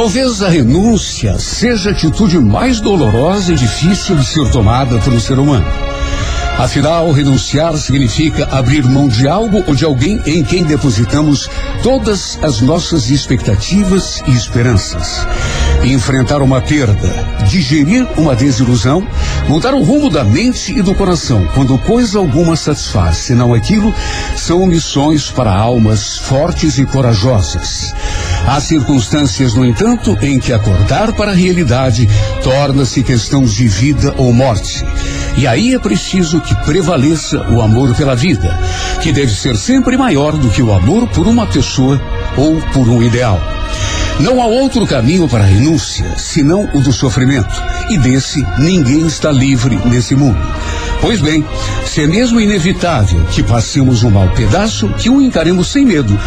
Talvez a renúncia seja a atitude mais dolorosa e difícil de ser tomada por um ser humano. Afinal, renunciar significa abrir mão de algo ou de alguém em quem depositamos todas as nossas expectativas e esperanças. Enfrentar uma perda, digerir uma desilusão, mudar o rumo da mente e do coração, quando coisa alguma satisfaz, senão aquilo, são missões para almas fortes e corajosas. Há circunstâncias, no entanto, em que acordar para a realidade torna-se questão de vida ou morte. E aí é preciso que prevaleça o amor pela vida, que deve ser sempre maior do que o amor por uma pessoa ou por um ideal. Não há outro caminho para a renúncia senão o do sofrimento, e desse ninguém está livre nesse mundo. Pois bem, se é mesmo inevitável que passemos um mau pedaço, que o encaremos sem medo,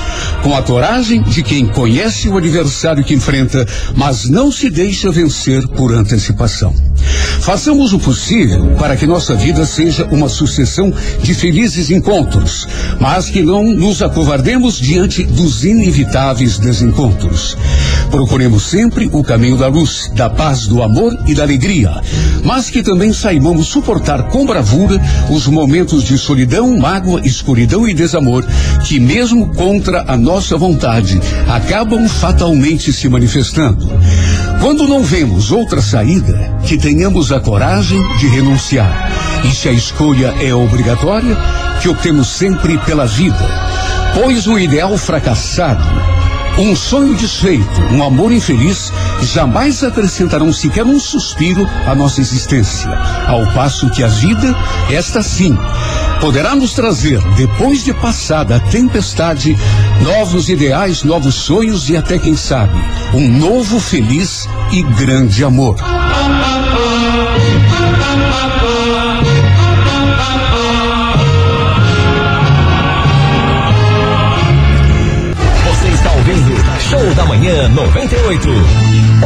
com a coragem de quem conhece o adversário que enfrenta, mas não se deixa vencer por antecipação. Façamos o possível para que nossa vida seja uma sucessão de felizes encontros, mas que não nos acovardemos diante dos inevitáveis desencontros. Procuremos sempre o caminho da luz, da paz, do amor e da alegria, mas que também saibamos suportar com bravura os momentos de solidão, mágoa, escuridão e desamor que, mesmo contra a nossa vontade, acabam fatalmente se manifestando. Quando não vemos outra saída, que tenhamos a coragem de renunciar. E se a escolha é obrigatória, que optemos sempre pela vida. Pois o ideal fracassado um sonho desfeito, um amor infeliz, jamais acrescentarão sequer um suspiro à nossa existência. Ao passo que a vida, esta sim, poderá nos trazer, depois de passada a tempestade, novos ideais, novos sonhos e até, quem sabe, um novo feliz e grande amor. Manhã 98.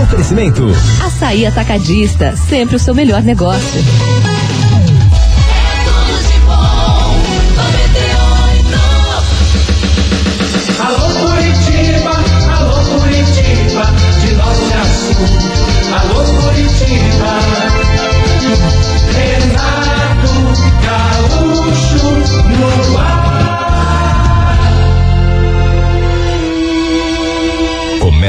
Oferecimento. Açaí Atacadista, sempre o seu melhor negócio.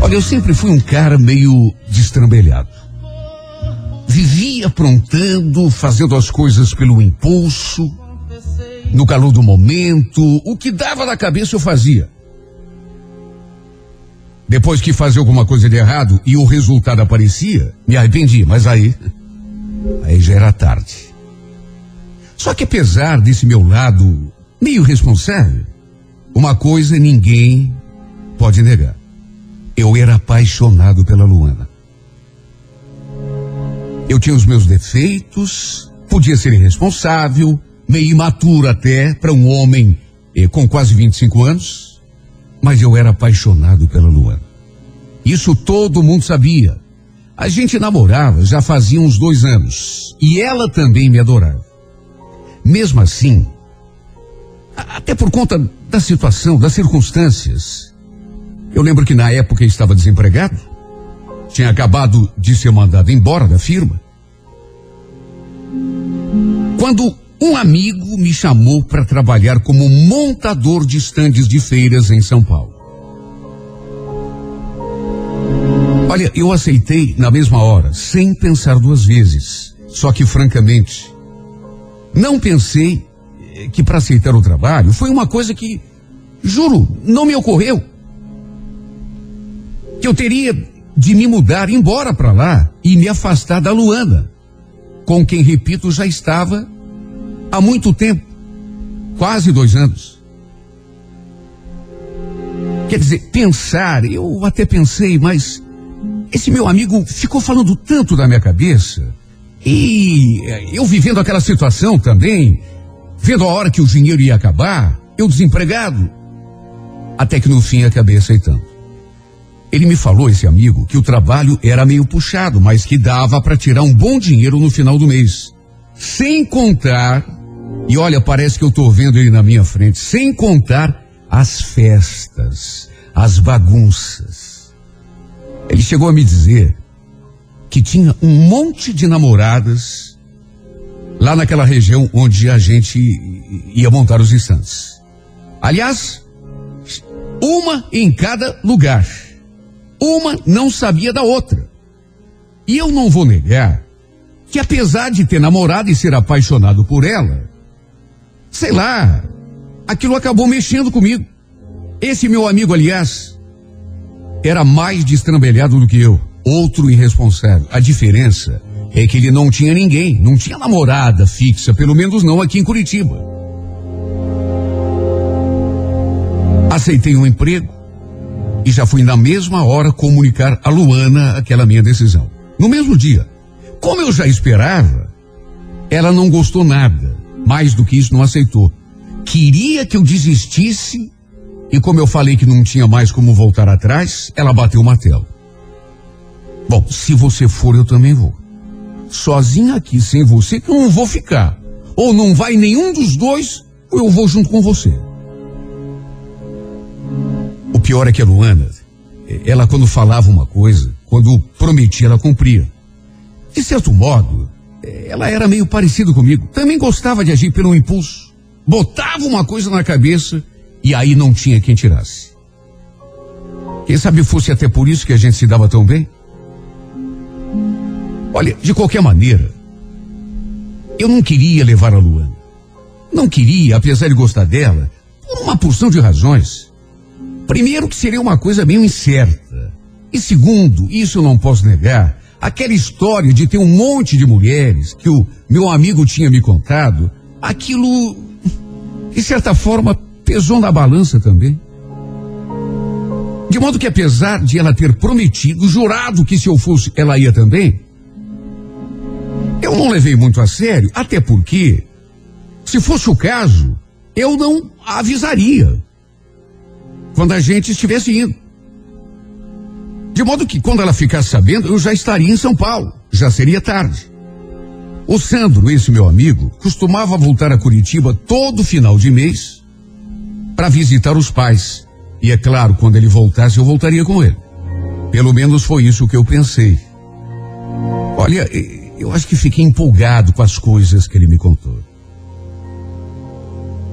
Olha, eu sempre fui um cara meio destrambelhado. Vivia aprontando, fazendo as coisas pelo impulso, no calor do momento, o que dava na cabeça eu fazia. Depois que fazia alguma coisa de errado e o resultado aparecia, me arrependi, mas aí, aí já era tarde. Só que apesar desse meu lado meio responsável, uma coisa ninguém pode negar. Eu era apaixonado pela Luana. Eu tinha os meus defeitos, podia ser irresponsável, meio imaturo até para um homem eh, com quase 25 anos, mas eu era apaixonado pela Luana. Isso todo mundo sabia. A gente namorava já fazia uns dois anos e ela também me adorava. Mesmo assim, até por conta da situação, das circunstâncias, eu lembro que na época estava desempregado, tinha acabado de ser mandado embora da firma. Quando um amigo me chamou para trabalhar como montador de estandes de feiras em São Paulo. Olha, eu aceitei na mesma hora, sem pensar duas vezes. Só que, francamente, não pensei que para aceitar o trabalho foi uma coisa que, juro, não me ocorreu. Que eu teria de me mudar embora para lá e me afastar da Luana, com quem, repito, já estava há muito tempo quase dois anos. Quer dizer, pensar, eu até pensei, mas esse meu amigo ficou falando tanto da minha cabeça. E eu vivendo aquela situação também, vendo a hora que o dinheiro ia acabar, eu desempregado. Até que no fim acabei aceitando. Ele me falou, esse amigo, que o trabalho era meio puxado, mas que dava para tirar um bom dinheiro no final do mês. Sem contar, e olha, parece que eu tô vendo ele na minha frente, sem contar as festas, as bagunças. Ele chegou a me dizer que tinha um monte de namoradas lá naquela região onde a gente ia montar os instantes. Aliás, uma em cada lugar. Uma não sabia da outra. E eu não vou negar que apesar de ter namorado e ser apaixonado por ela, sei lá, aquilo acabou mexendo comigo. Esse meu amigo, aliás, era mais destrambelhado do que eu, outro irresponsável. A diferença é que ele não tinha ninguém, não tinha namorada fixa, pelo menos não aqui em Curitiba. Aceitei um emprego e já fui na mesma hora comunicar a Luana aquela minha decisão. No mesmo dia. Como eu já esperava, ela não gostou nada. Mais do que isso, não aceitou. Queria que eu desistisse e como eu falei que não tinha mais como voltar atrás, ela bateu o martelo. Bom, se você for, eu também vou. Sozinha aqui, sem você, que eu não vou ficar. Ou não vai nenhum dos dois, ou eu vou junto com você. O pior é que a Luana, ela quando falava uma coisa, quando prometia, ela cumpria. De certo modo, ela era meio parecida comigo. Também gostava de agir pelo impulso. Botava uma coisa na cabeça e aí não tinha quem tirasse. Quem sabe fosse até por isso que a gente se dava tão bem? Olha, de qualquer maneira, eu não queria levar a Luana. Não queria, apesar de gostar dela, por uma porção de razões. Primeiro, que seria uma coisa meio incerta. E segundo, isso eu não posso negar, aquela história de ter um monte de mulheres que o meu amigo tinha me contado, aquilo, de certa forma, pesou na balança também. De modo que apesar de ela ter prometido, jurado que se eu fosse, ela ia também, eu não levei muito a sério, até porque, se fosse o caso, eu não avisaria quando a gente estivesse indo. De modo que quando ela ficasse sabendo, eu já estaria em São Paulo, já seria tarde. O Sandro, esse meu amigo, costumava voltar a Curitiba todo final de mês para visitar os pais. E é claro, quando ele voltasse, eu voltaria com ele. Pelo menos foi isso que eu pensei. Olha, eu acho que fiquei empolgado com as coisas que ele me contou.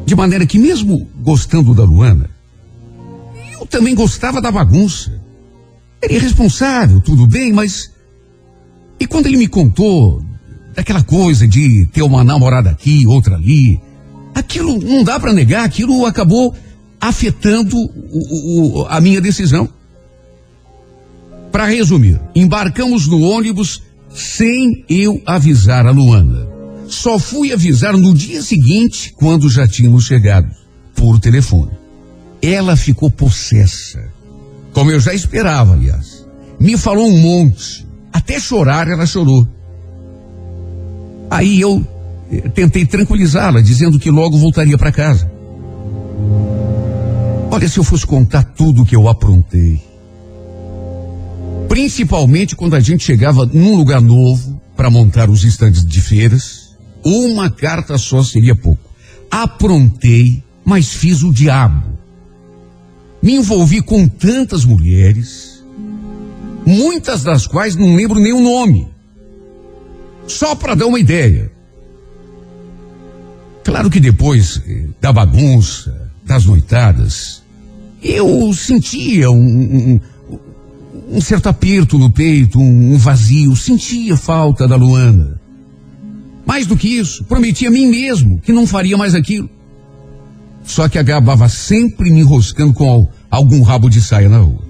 De maneira que, mesmo gostando da Luana, eu também gostava da bagunça. Era irresponsável, tudo bem, mas. E quando ele me contou daquela coisa de ter uma namorada aqui, outra ali, aquilo não dá para negar, aquilo acabou afetando o, o, a minha decisão. Para resumir, embarcamos no ônibus sem eu avisar a Luana. Só fui avisar no dia seguinte, quando já tínhamos chegado, por telefone. Ela ficou possessa, como eu já esperava, aliás. Me falou um monte, até chorar ela chorou. Aí eu eh, tentei tranquilizá-la, dizendo que logo voltaria para casa. Olha, se eu fosse contar tudo que eu aprontei, Principalmente quando a gente chegava num lugar novo para montar os estandes de feiras, uma carta só seria pouco. Aprontei, mas fiz o diabo. Me envolvi com tantas mulheres, muitas das quais não lembro nem o nome. Só para dar uma ideia. Claro que depois eh, da bagunça, das noitadas, eu sentia um, um, um certo aperto no peito, um, um vazio, sentia falta da Luana. Mais do que isso, prometi a mim mesmo que não faria mais aquilo. Só que acabava sempre me enroscando com algum rabo de saia na rua.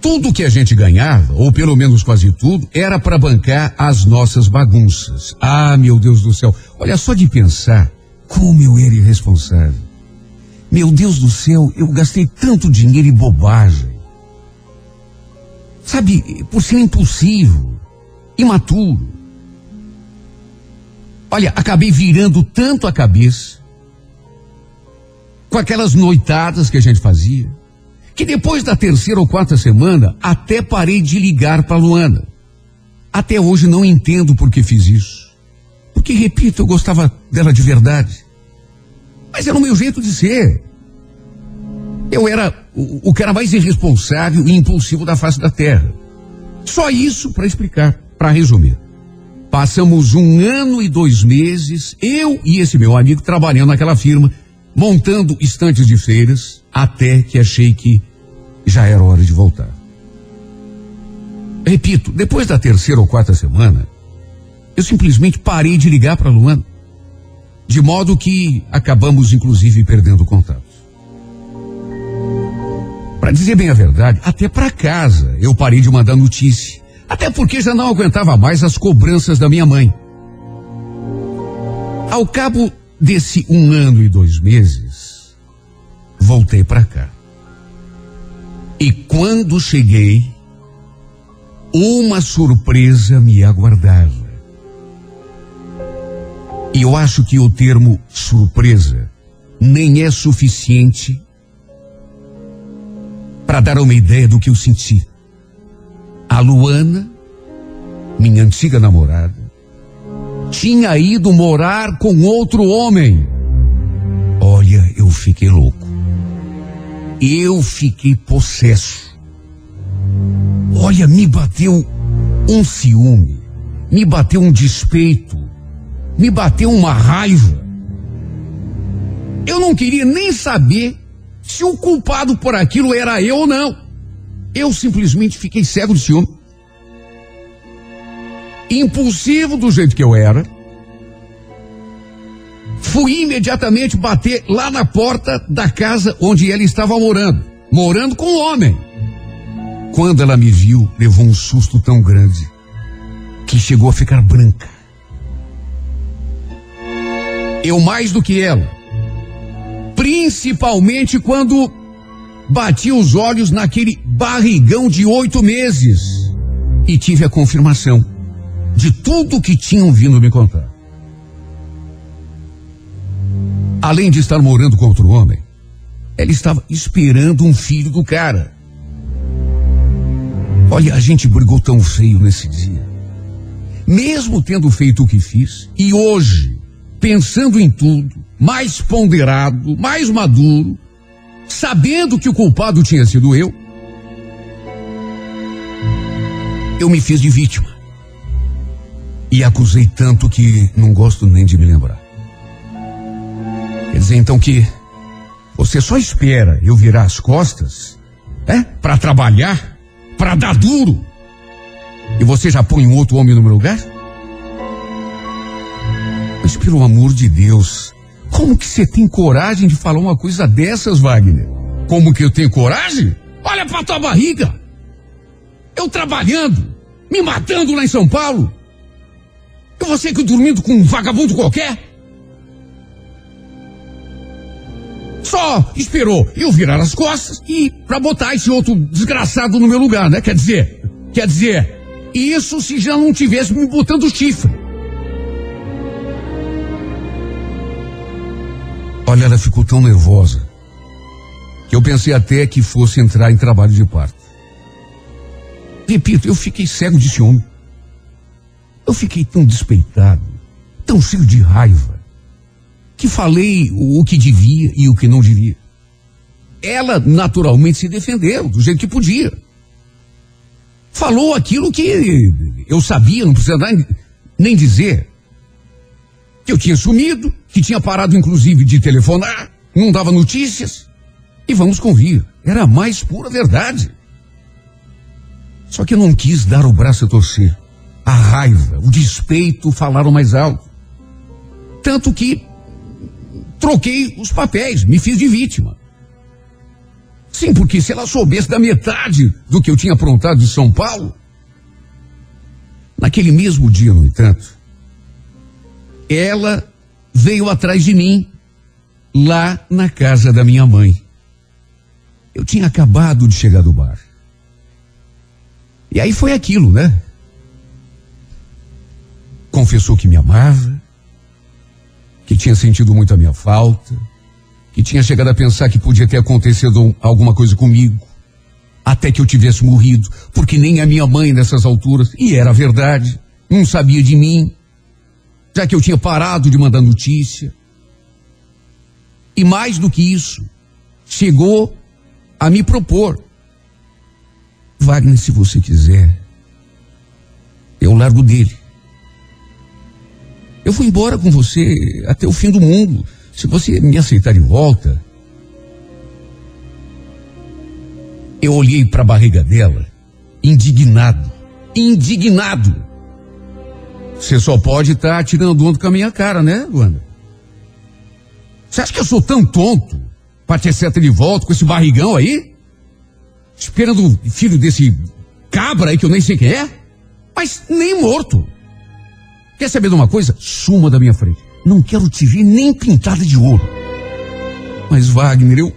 Tudo que a gente ganhava, ou pelo menos quase tudo, era para bancar as nossas bagunças. Ah, meu Deus do céu, olha só de pensar como eu era irresponsável. Meu Deus do céu, eu gastei tanto dinheiro em bobagem. Sabe, por ser impulsivo, imaturo. Olha, acabei virando tanto a cabeça com aquelas noitadas que a gente fazia, que depois da terceira ou quarta semana até parei de ligar para Luana. Até hoje não entendo por que fiz isso. Porque, repito, eu gostava dela de verdade. Mas era o meu jeito de ser. Eu era o, o cara mais irresponsável e impulsivo da face da terra. Só isso para explicar, para resumir. Passamos um ano e dois meses, eu e esse meu amigo trabalhando naquela firma, montando estantes de feiras, até que achei que já era hora de voltar. Repito, depois da terceira ou quarta semana, eu simplesmente parei de ligar para Luana. De modo que acabamos, inclusive, perdendo contato. Para dizer bem a verdade, até para casa eu parei de mandar notícia. Até porque já não aguentava mais as cobranças da minha mãe. Ao cabo desse um ano e dois meses, voltei para cá. E quando cheguei, uma surpresa me aguardava. E eu acho que o termo surpresa nem é suficiente para dar uma ideia do que eu senti. A Luana, minha antiga namorada, tinha ido morar com outro homem. Olha, eu fiquei louco. Eu fiquei possesso. Olha, me bateu um ciúme, me bateu um despeito, me bateu uma raiva. Eu não queria nem saber se o culpado por aquilo era eu ou não. Eu simplesmente fiquei cego de ciúme. Impulsivo do jeito que eu era. Fui imediatamente bater lá na porta da casa onde ela estava morando. Morando com o homem. Quando ela me viu, levou um susto tão grande que chegou a ficar branca. Eu mais do que ela. Principalmente quando bati os olhos naquele barrigão de oito meses e tive a confirmação de tudo que tinham vindo me contar. Além de estar morando com outro homem, ela estava esperando um filho do cara. Olha, a gente brigou tão feio nesse dia. Mesmo tendo feito o que fiz, e hoje, pensando em tudo, mais ponderado, mais maduro, sabendo que o culpado tinha sido eu, eu me fiz de vítima. E acusei tanto que não gosto nem de me lembrar. Quer dizer então que você só espera eu virar as costas, é? Para trabalhar, para dar duro. E você já põe um outro homem no meu lugar? Mas pelo amor de Deus, como que você tem coragem de falar uma coisa dessas, Wagner? Como que eu tenho coragem? Olha pra tua barriga. Eu trabalhando, me matando lá em São Paulo. E você que dormindo com um vagabundo qualquer? Só esperou eu virar as costas e para botar esse outro desgraçado no meu lugar, né? Quer dizer, quer dizer, isso se já não tivesse me botando chifre. Olha, ela ficou tão nervosa que eu pensei até que fosse entrar em trabalho de parto. Repito, eu fiquei cego de ciúme. Eu fiquei tão despeitado, tão cheio de raiva, que falei o que devia e o que não devia. Ela naturalmente se defendeu do jeito que podia. Falou aquilo que eu sabia, não precisa nem dizer. Que eu tinha sumido, que tinha parado inclusive de telefonar, não dava notícias. E vamos convir, era a mais pura verdade. Só que eu não quis dar o braço a torcer. A raiva, o despeito falaram mais alto. Tanto que troquei os papéis, me fiz de vítima. Sim, porque se ela soubesse da metade do que eu tinha aprontado de São Paulo, naquele mesmo dia, no entanto, ela veio atrás de mim lá na casa da minha mãe. Eu tinha acabado de chegar do bar. E aí foi aquilo, né? Confessou que me amava, que tinha sentido muito a minha falta, que tinha chegado a pensar que podia ter acontecido alguma coisa comigo, até que eu tivesse morrido, porque nem a minha mãe nessas alturas, e era verdade, não sabia de mim, já que eu tinha parado de mandar notícia. E mais do que isso, chegou a me propor. Wagner, se você quiser, eu largo dele. Eu vou embora com você até o fim do mundo. Se você me aceitar de volta. Eu olhei para a barriga dela, indignado. Indignado. Você só pode estar tá tirando onda com a minha cara, né, Luana? Você acha que eu sou tão tonto para ter certa de volta com esse barrigão aí? Esperando o filho desse cabra aí que eu nem sei quem é? Mas nem morto. Quer saber de uma coisa? Suma da minha frente. Não quero te ver nem pintada de ouro. Mas, Wagner, eu,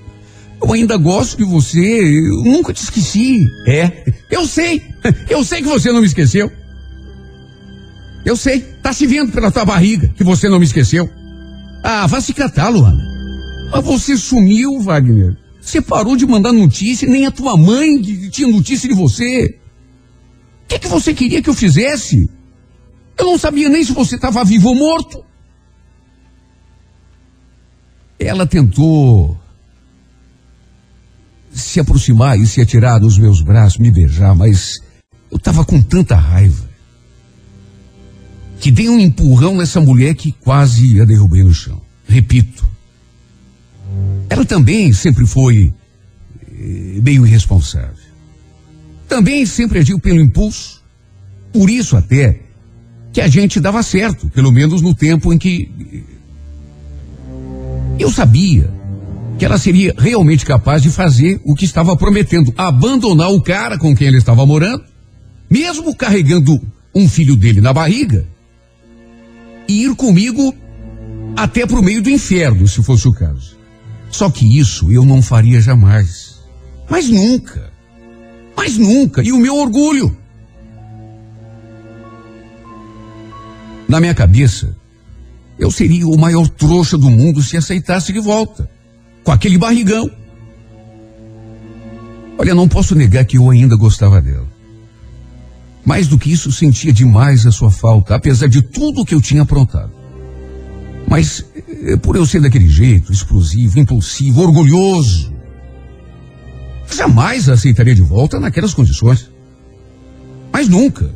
eu ainda gosto de você. Eu nunca te esqueci. É, eu sei. Eu sei que você não me esqueceu. Eu sei. Tá se vendo pela tua barriga que você não me esqueceu. Ah, vá se catar, Luana. Mas você sumiu, Wagner. Você parou de mandar notícia, nem a tua mãe tinha notícia de você. O que, que você queria que eu fizesse? Eu não sabia nem se você estava vivo ou morto. Ela tentou se aproximar e se atirar nos meus braços, me beijar, mas eu estava com tanta raiva que dei um empurrão nessa mulher que quase a derrubei no chão. Repito, ela também sempre foi eh, meio irresponsável. Também sempre agiu pelo impulso. Por isso até que a gente dava certo, pelo menos no tempo em que eu sabia que ela seria realmente capaz de fazer o que estava prometendo, abandonar o cara com quem ele estava morando, mesmo carregando um filho dele na barriga, e ir comigo até para o meio do inferno, se fosse o caso. Só que isso eu não faria jamais. Mas nunca. Mas nunca. E o meu orgulho? Na minha cabeça, eu seria o maior trouxa do mundo se aceitasse de volta. Com aquele barrigão. Olha, não posso negar que eu ainda gostava dela. Mais do que isso, sentia demais a sua falta, apesar de tudo que eu tinha aprontado. Mas, eh, por eu ser daquele jeito, explosivo, impulsivo, orgulhoso, jamais a aceitaria de volta naquelas condições. Mas nunca.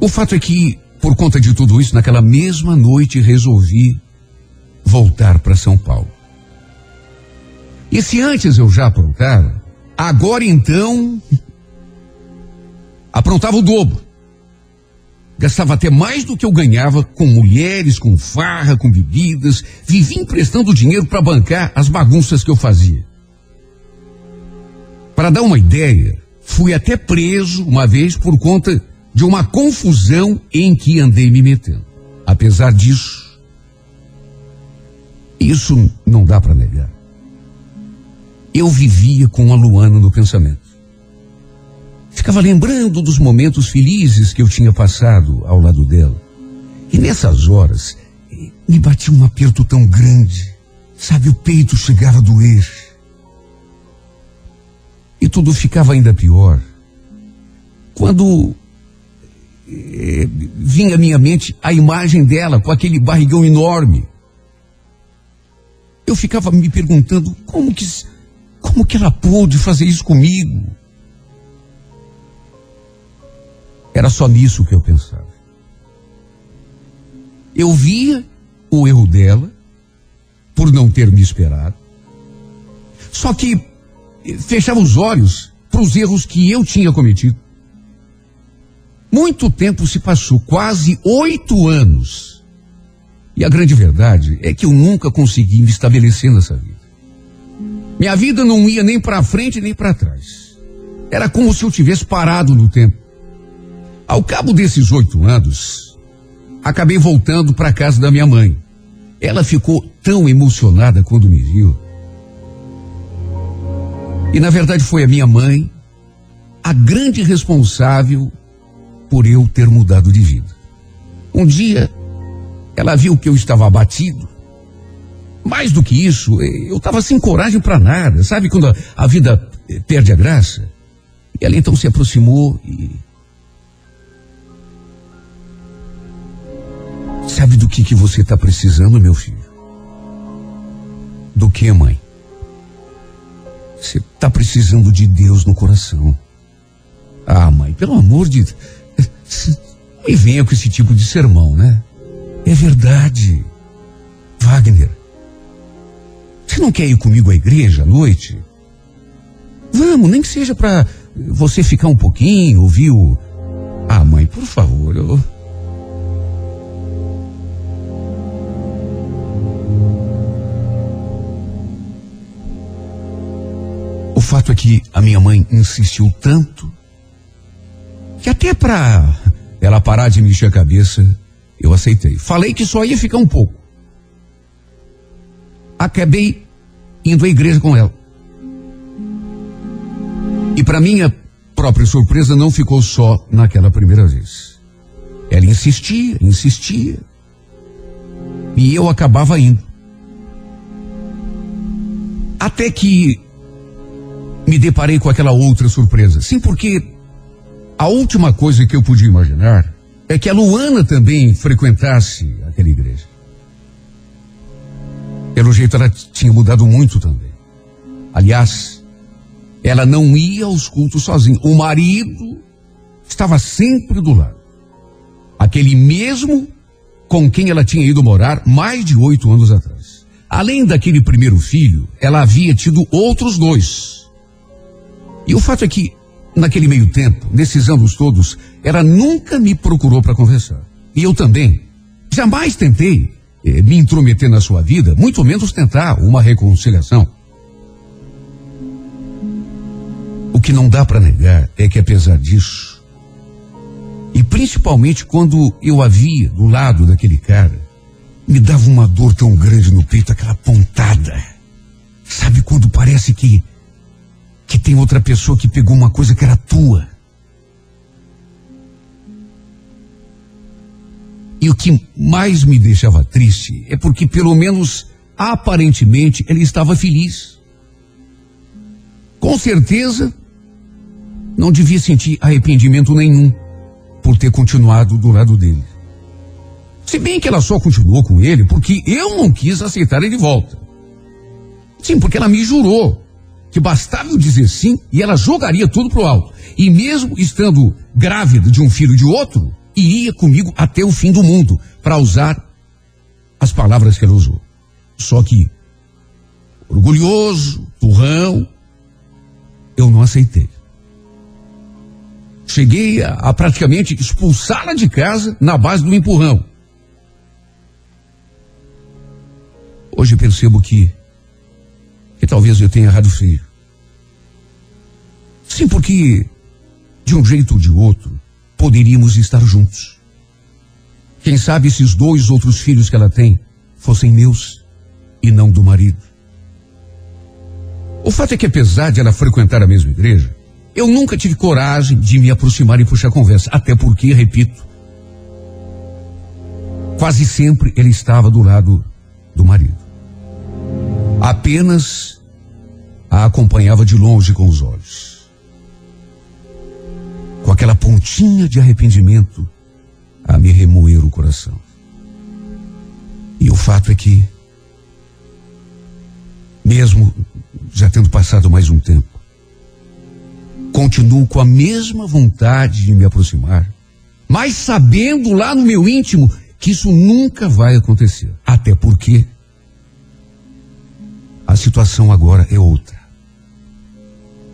O fato é que, por conta de tudo isso, naquela mesma noite resolvi voltar para São Paulo. E se antes eu já aprontara, agora então aprontava o dobro. Gastava até mais do que eu ganhava com mulheres, com farra, com bebidas, vivia emprestando dinheiro para bancar as bagunças que eu fazia. Para dar uma ideia, fui até preso uma vez por conta de uma confusão em que andei me metendo. Apesar disso, isso não dá para negar. Eu vivia com a Luana no pensamento. Ficava lembrando dos momentos felizes que eu tinha passado ao lado dela. E nessas horas, me batia um aperto tão grande. Sabe, o peito chegava a doer. E tudo ficava ainda pior. Quando eh, vinha à minha mente a imagem dela com aquele barrigão enorme. Eu ficava me perguntando como que, como que ela pôde fazer isso comigo? Era só nisso que eu pensava. Eu via o erro dela por não ter me esperado. Só que eh, fechava os olhos para os erros que eu tinha cometido. Muito tempo se passou, quase oito anos. E a grande verdade é que eu nunca consegui me estabelecer nessa vida. Minha vida não ia nem para frente nem para trás. Era como se eu tivesse parado no tempo. Ao cabo desses oito anos, acabei voltando para casa da minha mãe. ela ficou tão emocionada quando me viu. E na verdade foi a minha mãe a grande responsável por eu ter mudado de vida. Um dia, ela viu que eu estava abatido. Mais do que isso, eu estava sem coragem para nada. Sabe quando a, a vida eh, perde a graça? E ela então se aproximou e. Sabe do que, que você está precisando, meu filho? Do que, mãe? Você está precisando de Deus no coração. Ah, mãe, pelo amor de. Me venha com esse tipo de sermão, né? É verdade. Wagner, você não quer ir comigo à igreja à noite? Vamos, nem que seja para você ficar um pouquinho, ouvir o. Ah, mãe, por favor, eu. Fato é que a minha mãe insistiu tanto que até para ela parar de mexer a cabeça, eu aceitei. Falei que só ia ficar um pouco. Acabei indo à igreja com ela. E para minha própria surpresa, não ficou só naquela primeira vez. Ela insistia, insistia. E eu acabava indo. Até que me deparei com aquela outra surpresa. Sim, porque a última coisa que eu podia imaginar é que a Luana também frequentasse aquela igreja. Pelo jeito, ela tinha mudado muito também. Aliás, ela não ia aos cultos sozinha. O marido estava sempre do lado. Aquele mesmo com quem ela tinha ido morar mais de oito anos atrás. Além daquele primeiro filho, ela havia tido outros dois. E o fato é que naquele meio tempo, nesses anos todos, ela nunca me procurou para conversar. E eu também. Jamais tentei eh, me intrometer na sua vida, muito menos tentar uma reconciliação. O que não dá para negar é que, apesar disso, e principalmente quando eu a via do lado daquele cara, me dava uma dor tão grande no peito, aquela pontada. Sabe quando parece que que tem outra pessoa que pegou uma coisa que era tua. E o que mais me deixava triste é porque, pelo menos aparentemente, ele estava feliz. Com certeza, não devia sentir arrependimento nenhum por ter continuado do lado dele. Se bem que ela só continuou com ele porque eu não quis aceitar ele de volta. Sim, porque ela me jurou que bastava eu dizer sim e ela jogaria tudo pro alto. E mesmo estando grávida de um filho de outro, iria comigo até o fim do mundo, para usar as palavras que ela usou. Só que, orgulhoso, turrão, eu não aceitei. Cheguei a, a praticamente expulsá-la de casa na base do empurrão. Hoje percebo que que talvez eu tenha errado feio. Sim, porque de um jeito ou de outro poderíamos estar juntos. Quem sabe esses dois outros filhos que ela tem fossem meus e não do marido. O fato é que apesar de ela frequentar a mesma igreja, eu nunca tive coragem de me aproximar e puxar conversa, até porque, repito, quase sempre ele estava do lado do marido. Apenas a acompanhava de longe com os olhos. Com aquela pontinha de arrependimento a me remoer o coração. E o fato é que, mesmo já tendo passado mais um tempo, continuo com a mesma vontade de me aproximar, mas sabendo lá no meu íntimo que isso nunca vai acontecer. Até porque a situação agora é outra.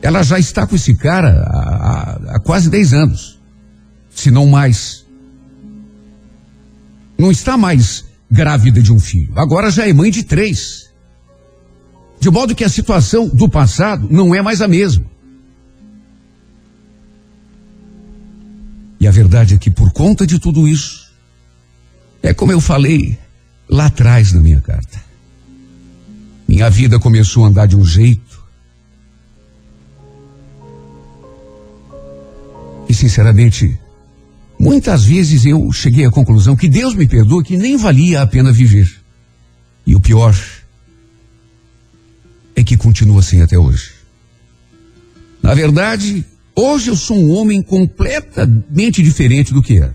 Ela já está com esse cara há, há quase 10 anos, se não mais. Não está mais grávida de um filho, agora já é mãe de três. De modo que a situação do passado não é mais a mesma. E a verdade é que por conta de tudo isso, é como eu falei lá atrás na minha carta. Minha vida começou a andar de um jeito e, sinceramente, muitas vezes eu cheguei à conclusão que Deus me perdoa que nem valia a pena viver. E o pior é que continua assim até hoje. Na verdade, hoje eu sou um homem completamente diferente do que era.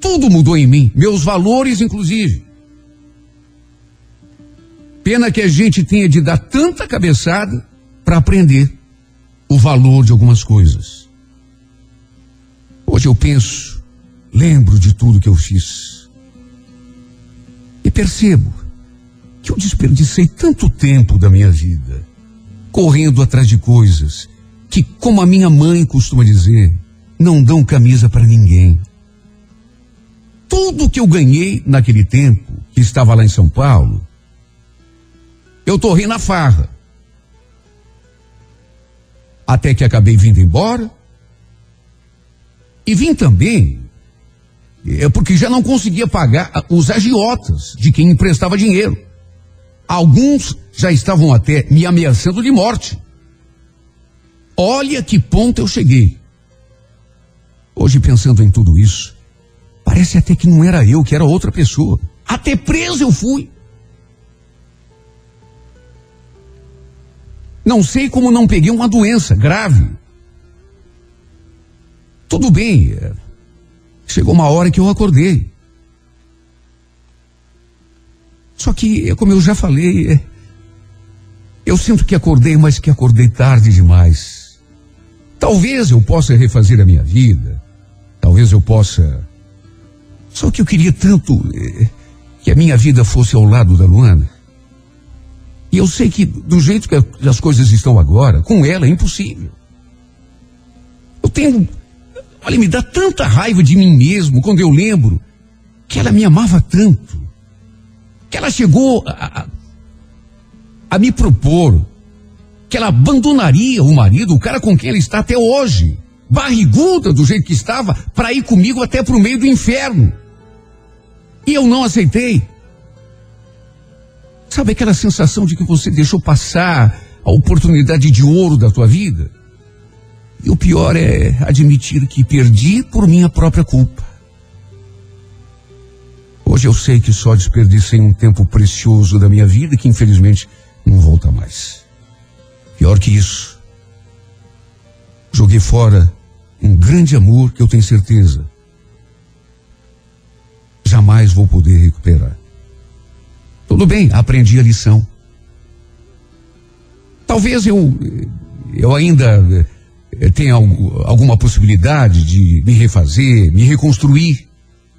Tudo mudou em mim, meus valores, inclusive. Pena que a gente tenha de dar tanta cabeçada para aprender o valor de algumas coisas. Hoje eu penso, lembro de tudo que eu fiz. E percebo que eu desperdicei tanto tempo da minha vida correndo atrás de coisas que, como a minha mãe costuma dizer, não dão camisa para ninguém. Tudo que eu ganhei naquele tempo, que estava lá em São Paulo, eu torrei na farra. Até que acabei vindo embora. E vim também, é porque já não conseguia pagar os agiotas de quem emprestava dinheiro. Alguns já estavam até me ameaçando de morte. Olha que ponto eu cheguei. Hoje, pensando em tudo isso, parece até que não era eu, que era outra pessoa. Até preso eu fui. Não sei como não peguei uma doença grave. Tudo bem. é, Chegou uma hora que eu acordei. Só que, é como eu já falei, é, eu sinto que acordei, mas que acordei tarde demais. Talvez eu possa refazer a minha vida. Talvez eu possa. Só que eu queria tanto que a minha vida fosse ao lado da Luana. E eu sei que do jeito que as coisas estão agora, com ela é impossível. Eu tenho. Olha, me dá tanta raiva de mim mesmo quando eu lembro que ela me amava tanto. Que ela chegou a, a- a me propor que ela abandonaria o marido, o cara com quem ela está até hoje, barriguda do jeito que estava, para ir comigo até para o meio do inferno. E eu não aceitei. Sabe aquela sensação de que você deixou passar a oportunidade de ouro da tua vida? E o pior é admitir que perdi por minha própria culpa. Hoje eu sei que só desperdicei um tempo precioso da minha vida que infelizmente não volta mais. Pior que isso, joguei fora um grande amor que eu tenho certeza jamais vou poder recuperar. Tudo bem, aprendi a lição. Talvez eu, eu ainda eh, tenha algu- alguma possibilidade de me refazer, me reconstruir,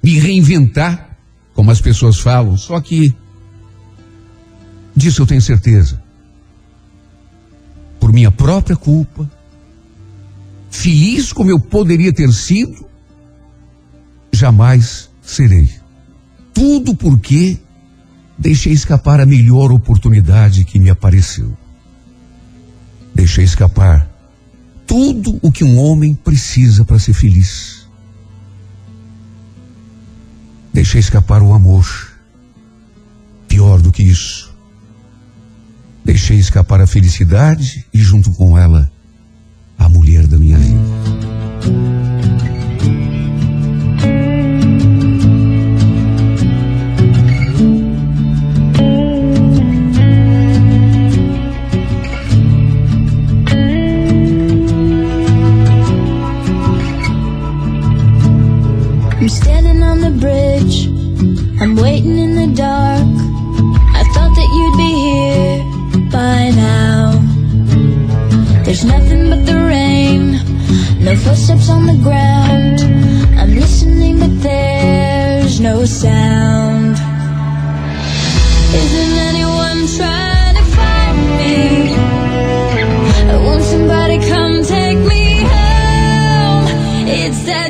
me reinventar, como as pessoas falam, só que disso eu tenho certeza. Por minha própria culpa, feliz como eu poderia ter sido, jamais serei. Tudo porque deixei escapar a melhor oportunidade que me apareceu. Deixei escapar tudo o que um homem precisa para ser feliz. Deixei escapar o amor. Pior do que isso. Deixei escapar a felicidade e, junto com ela, a mulher da minha vida. I'm waiting in the dark. I thought that you'd be here by now. There's nothing but the rain, no footsteps on the ground. I'm listening, but there's no sound. Isn't anyone trying to find me? Won't somebody come take me home? It's that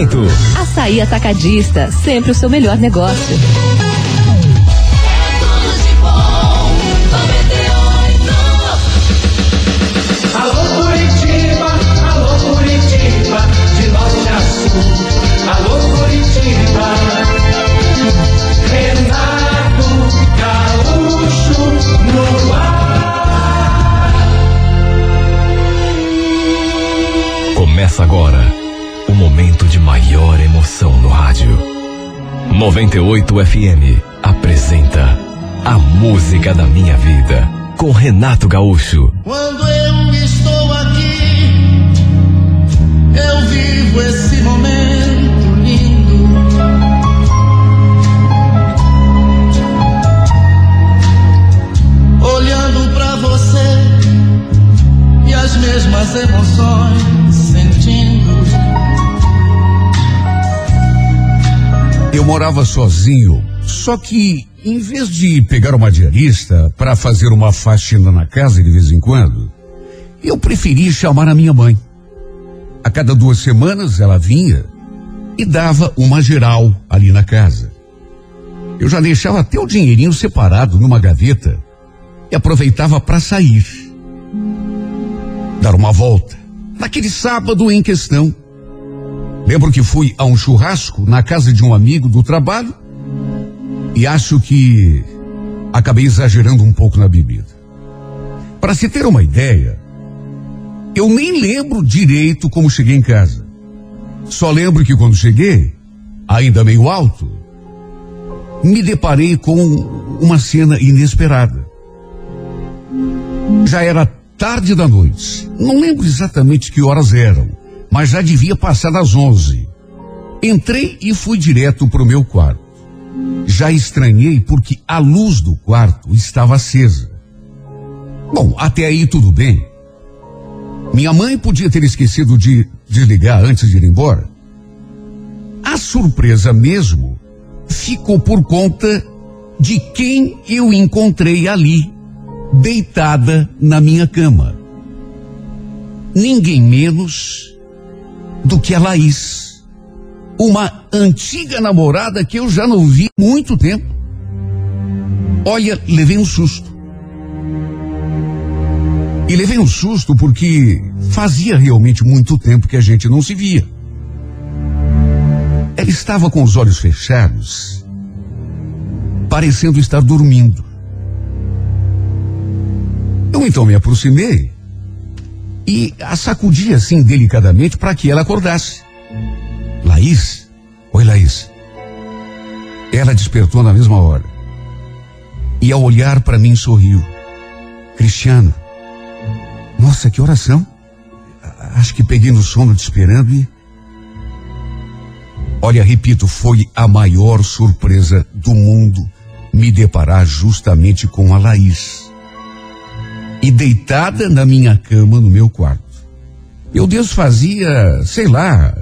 Oferecimento. Açaí Atacadista, sempre o seu melhor negócio. Alô Curitiba, 98 FM apresenta A Música da Minha Vida com Renato Gaúcho. Quando eu estou aqui, eu vivo esse momento lindo. Olhando pra você e as mesmas emoções sentindo. Eu morava sozinho, só que em vez de pegar uma diarista para fazer uma faxina na casa de vez em quando, eu preferi chamar a minha mãe. A cada duas semanas ela vinha e dava uma geral ali na casa. Eu já deixava até o dinheirinho separado numa gaveta e aproveitava para sair. Dar uma volta. Naquele sábado em questão, Lembro que fui a um churrasco na casa de um amigo do trabalho e acho que acabei exagerando um pouco na bebida. Para se ter uma ideia, eu nem lembro direito como cheguei em casa. Só lembro que quando cheguei, ainda meio alto, me deparei com uma cena inesperada. Já era tarde da noite. Não lembro exatamente que horas eram mas já devia passar das onze. Entrei e fui direto para o meu quarto. Já estranhei porque a luz do quarto estava acesa. Bom, até aí tudo bem. Minha mãe podia ter esquecido de desligar antes de ir embora. A surpresa mesmo ficou por conta de quem eu encontrei ali, deitada na minha cama. Ninguém menos do que a Laís. Uma antiga namorada que eu já não vi há muito tempo. Olha, levei um susto. E levei um susto porque fazia realmente muito tempo que a gente não se via. Ela estava com os olhos fechados, parecendo estar dormindo. Eu então me aproximei e a sacudi assim delicadamente para que ela acordasse. Laís? Oi, Laís. Ela despertou na mesma hora. E ao olhar para mim sorriu. Cristiano. Nossa, que oração. Acho que peguei no sono te esperando e. Olha, repito, foi a maior surpresa do mundo me deparar justamente com a Laís e deitada na minha cama no meu quarto. Meu Deus, fazia, sei lá,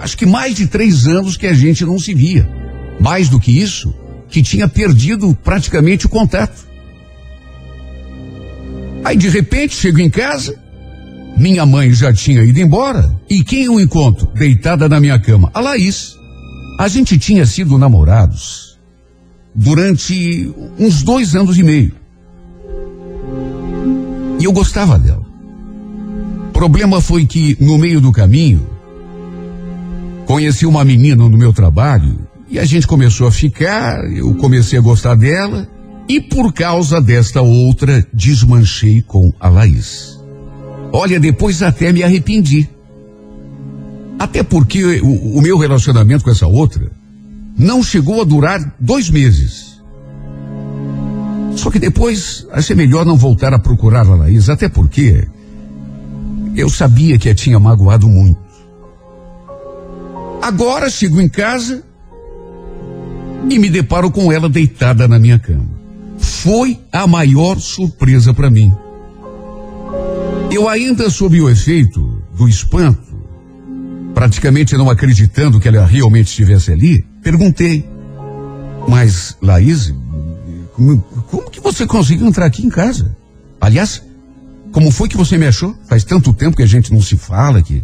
acho que mais de três anos que a gente não se via. Mais do que isso, que tinha perdido praticamente o contato. Aí de repente chego em casa, minha mãe já tinha ido embora, e quem eu encontro deitada na minha cama? A Laís. A gente tinha sido namorados durante uns dois anos e meio. E eu gostava dela. Problema foi que, no meio do caminho, conheci uma menina no meu trabalho e a gente começou a ficar, eu comecei a gostar dela e por causa desta outra desmanchei com a Laís. Olha, depois até me arrependi. Até porque o, o meu relacionamento com essa outra não chegou a durar dois meses. Só que depois achei melhor não voltar a procurar a Laís, até porque eu sabia que a tinha magoado muito. Agora chego em casa e me deparo com ela deitada na minha cama. Foi a maior surpresa para mim. Eu ainda sob o efeito do espanto, praticamente não acreditando que ela realmente estivesse ali, perguntei: Mas, Laís, como, que você conseguiu entrar aqui em casa? Aliás, como foi que você me achou? Faz tanto tempo que a gente não se fala aqui.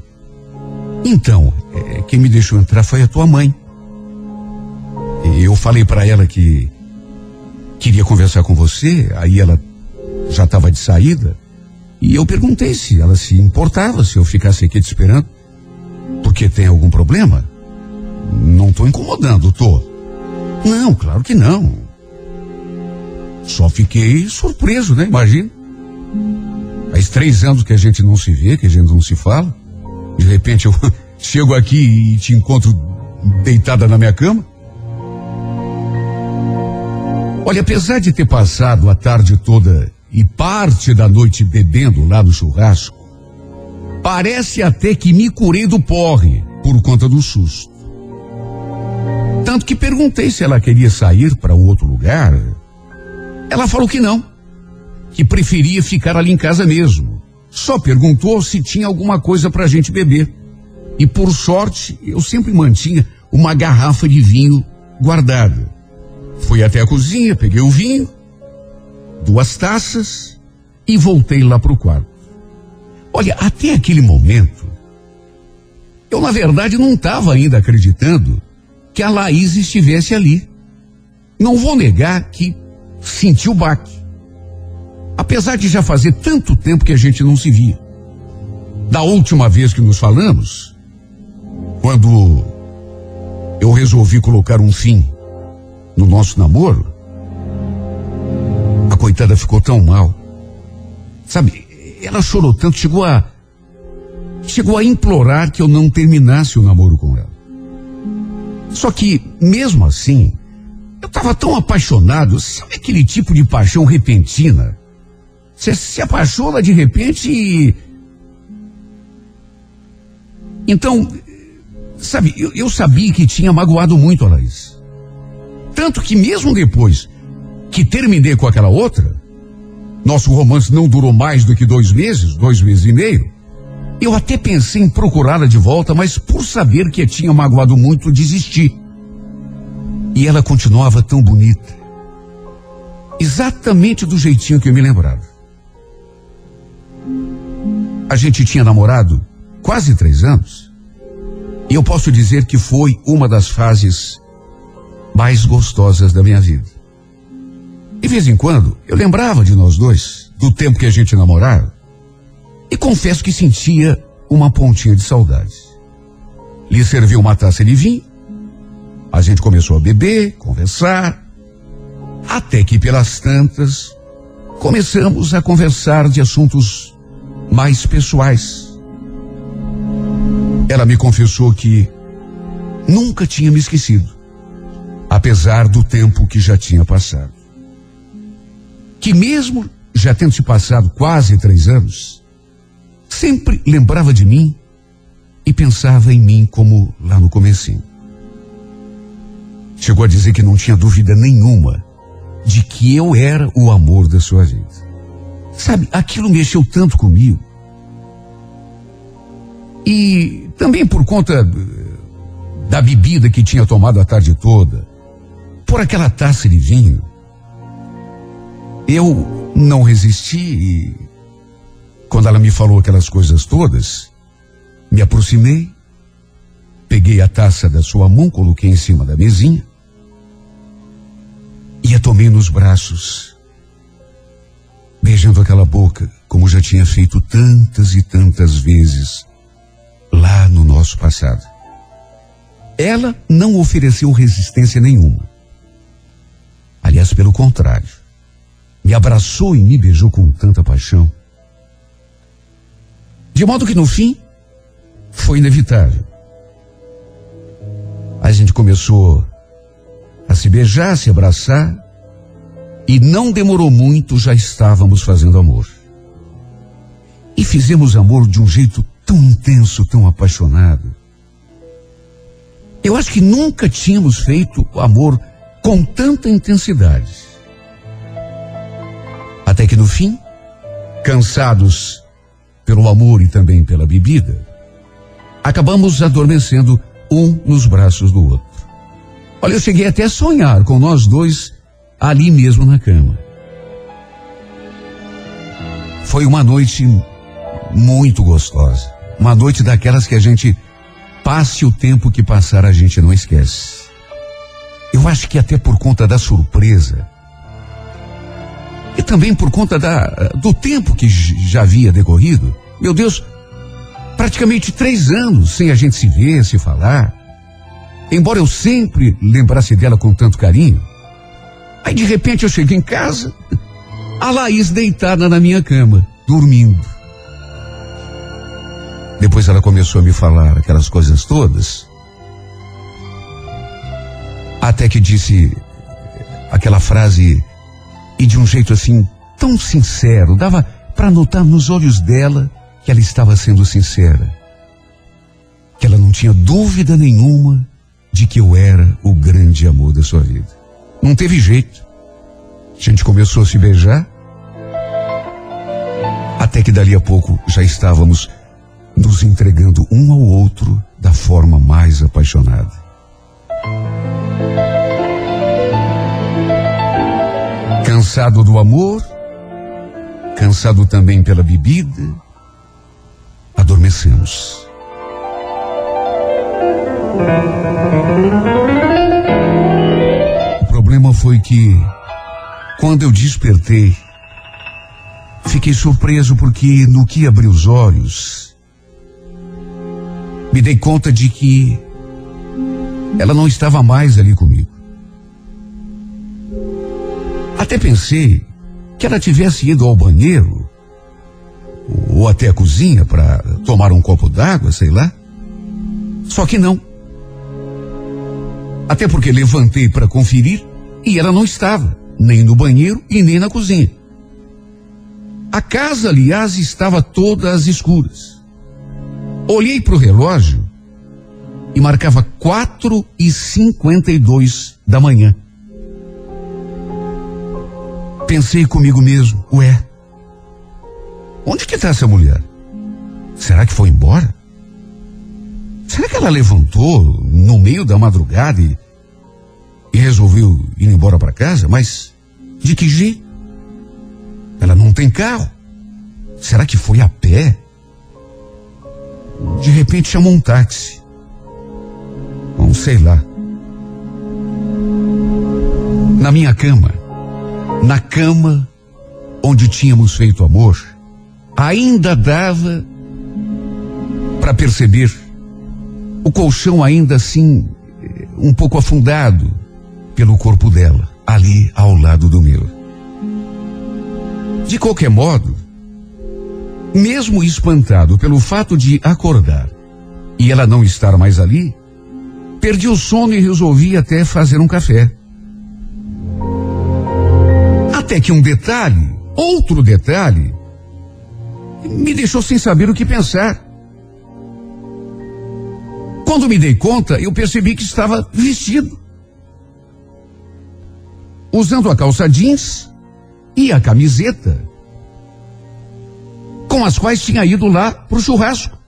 Então, é, quem me deixou entrar foi a tua mãe. E eu falei para ela que queria conversar com você, aí ela já estava de saída. E eu perguntei se ela se importava se eu ficasse aqui te esperando. Porque tem algum problema? Não estou incomodando, tô. Não, claro que não. Só fiquei surpreso, né? Imagina. Faz três anos que a gente não se vê, que a gente não se fala. De repente eu chego aqui e te encontro deitada na minha cama. Olha, apesar de ter passado a tarde toda e parte da noite bebendo lá no churrasco, parece até que me curei do porre por conta do susto. Tanto que perguntei se ela queria sair para outro lugar. Ela falou que não, que preferia ficar ali em casa mesmo. Só perguntou se tinha alguma coisa para a gente beber. E por sorte, eu sempre mantinha uma garrafa de vinho guardada. Fui até a cozinha, peguei o vinho, duas taças e voltei lá para o quarto. Olha, até aquele momento, eu na verdade não estava ainda acreditando que a Laís estivesse ali. Não vou negar que senti o baque. Apesar de já fazer tanto tempo que a gente não se via. Da última vez que nos falamos, quando eu resolvi colocar um fim no nosso namoro, a coitada ficou tão mal. Sabe, ela chorou tanto, chegou a. chegou a implorar que eu não terminasse o namoro com ela. Só que, mesmo assim, eu estava tão apaixonado, sabe aquele tipo de paixão repentina? Você se apaixona de repente e. Então, sabe, eu, eu sabia que tinha magoado muito a Laís. Tanto que mesmo depois que terminei com aquela outra, nosso romance não durou mais do que dois meses, dois meses e meio. Eu até pensei em procurá-la de volta, mas por saber que tinha magoado muito, desisti. E ela continuava tão bonita. Exatamente do jeitinho que eu me lembrava. A gente tinha namorado quase três anos. E eu posso dizer que foi uma das fases mais gostosas da minha vida. De vez em quando, eu lembrava de nós dois, do tempo que a gente namorava, e confesso que sentia uma pontinha de saudade. Lhe serviu uma taça de vinho, a gente começou a beber, conversar, até que pelas tantas começamos a conversar de assuntos mais pessoais. Ela me confessou que nunca tinha me esquecido, apesar do tempo que já tinha passado. Que mesmo já tendo se passado quase três anos, sempre lembrava de mim e pensava em mim como lá no comecinho. Chegou a dizer que não tinha dúvida nenhuma de que eu era o amor da sua vida. Sabe, aquilo mexeu tanto comigo. E também por conta da bebida que tinha tomado a tarde toda, por aquela taça de vinho, eu não resisti e, quando ela me falou aquelas coisas todas, me aproximei, peguei a taça da sua mão, coloquei em cima da mesinha e a tomei nos braços, beijando aquela boca, como já tinha feito tantas e tantas vezes lá no nosso passado. Ela não ofereceu resistência nenhuma. Aliás, pelo contrário, me abraçou e me beijou com tanta paixão. De modo que no fim, foi inevitável. A gente começou a se beijar, a se abraçar, e não demorou muito, já estávamos fazendo amor. E fizemos amor de um jeito tão intenso, tão apaixonado. Eu acho que nunca tínhamos feito amor com tanta intensidade. Até que no fim, cansados pelo amor e também pela bebida, acabamos adormecendo um nos braços do outro. Olha, eu cheguei até a sonhar com nós dois ali mesmo na cama. Foi uma noite muito gostosa. Uma noite daquelas que a gente Passe o tempo que passar, a gente não esquece. Eu acho que até por conta da surpresa. E também por conta da, do tempo que já havia decorrido. Meu Deus, praticamente três anos sem a gente se ver, se falar. Embora eu sempre lembrasse dela com tanto carinho. Aí de repente eu cheguei em casa, a Laís deitada na minha cama, dormindo. Depois ela começou a me falar aquelas coisas todas. Até que disse aquela frase e de um jeito assim tão sincero, dava para notar nos olhos dela que ela estava sendo sincera. Que ela não tinha dúvida nenhuma de que eu era o grande amor da sua vida. Não teve jeito. A gente começou a se beijar. Até que dali a pouco já estávamos nos entregando um ao outro da forma mais apaixonada. Cansado do amor, cansado também pela bebida, adormecemos. O problema foi que, quando eu despertei, fiquei surpreso porque no que abri os olhos, me dei conta de que ela não estava mais ali comigo. Até pensei que ela tivesse ido ao banheiro ou até a cozinha para tomar um copo d'água, sei lá. Só que não. Até porque levantei para conferir e ela não estava, nem no banheiro e nem na cozinha. A casa, aliás, estava toda às escuras. Olhei para o relógio e marcava quatro e cinquenta e dois da manhã. Pensei comigo mesmo, ué, onde que está essa mulher? Será que foi embora? Será que ela levantou no meio da madrugada e, e resolveu ir embora para casa? Mas de que jeito? Ela não tem carro. Será que foi a pé? De repente chamou um táxi. Não sei lá. Na minha cama, na cama onde tínhamos feito amor, ainda dava para perceber o colchão ainda assim eh, um pouco afundado pelo corpo dela, ali ao lado do meu. De qualquer modo, mesmo espantado pelo fato de acordar e ela não estar mais ali, perdi o sono e resolvi até fazer um café. Até que um detalhe, outro detalhe, me deixou sem saber o que pensar. Quando me dei conta, eu percebi que estava vestido. Usando a calça jeans e a camiseta, com as quais tinha ido lá pro churrasco.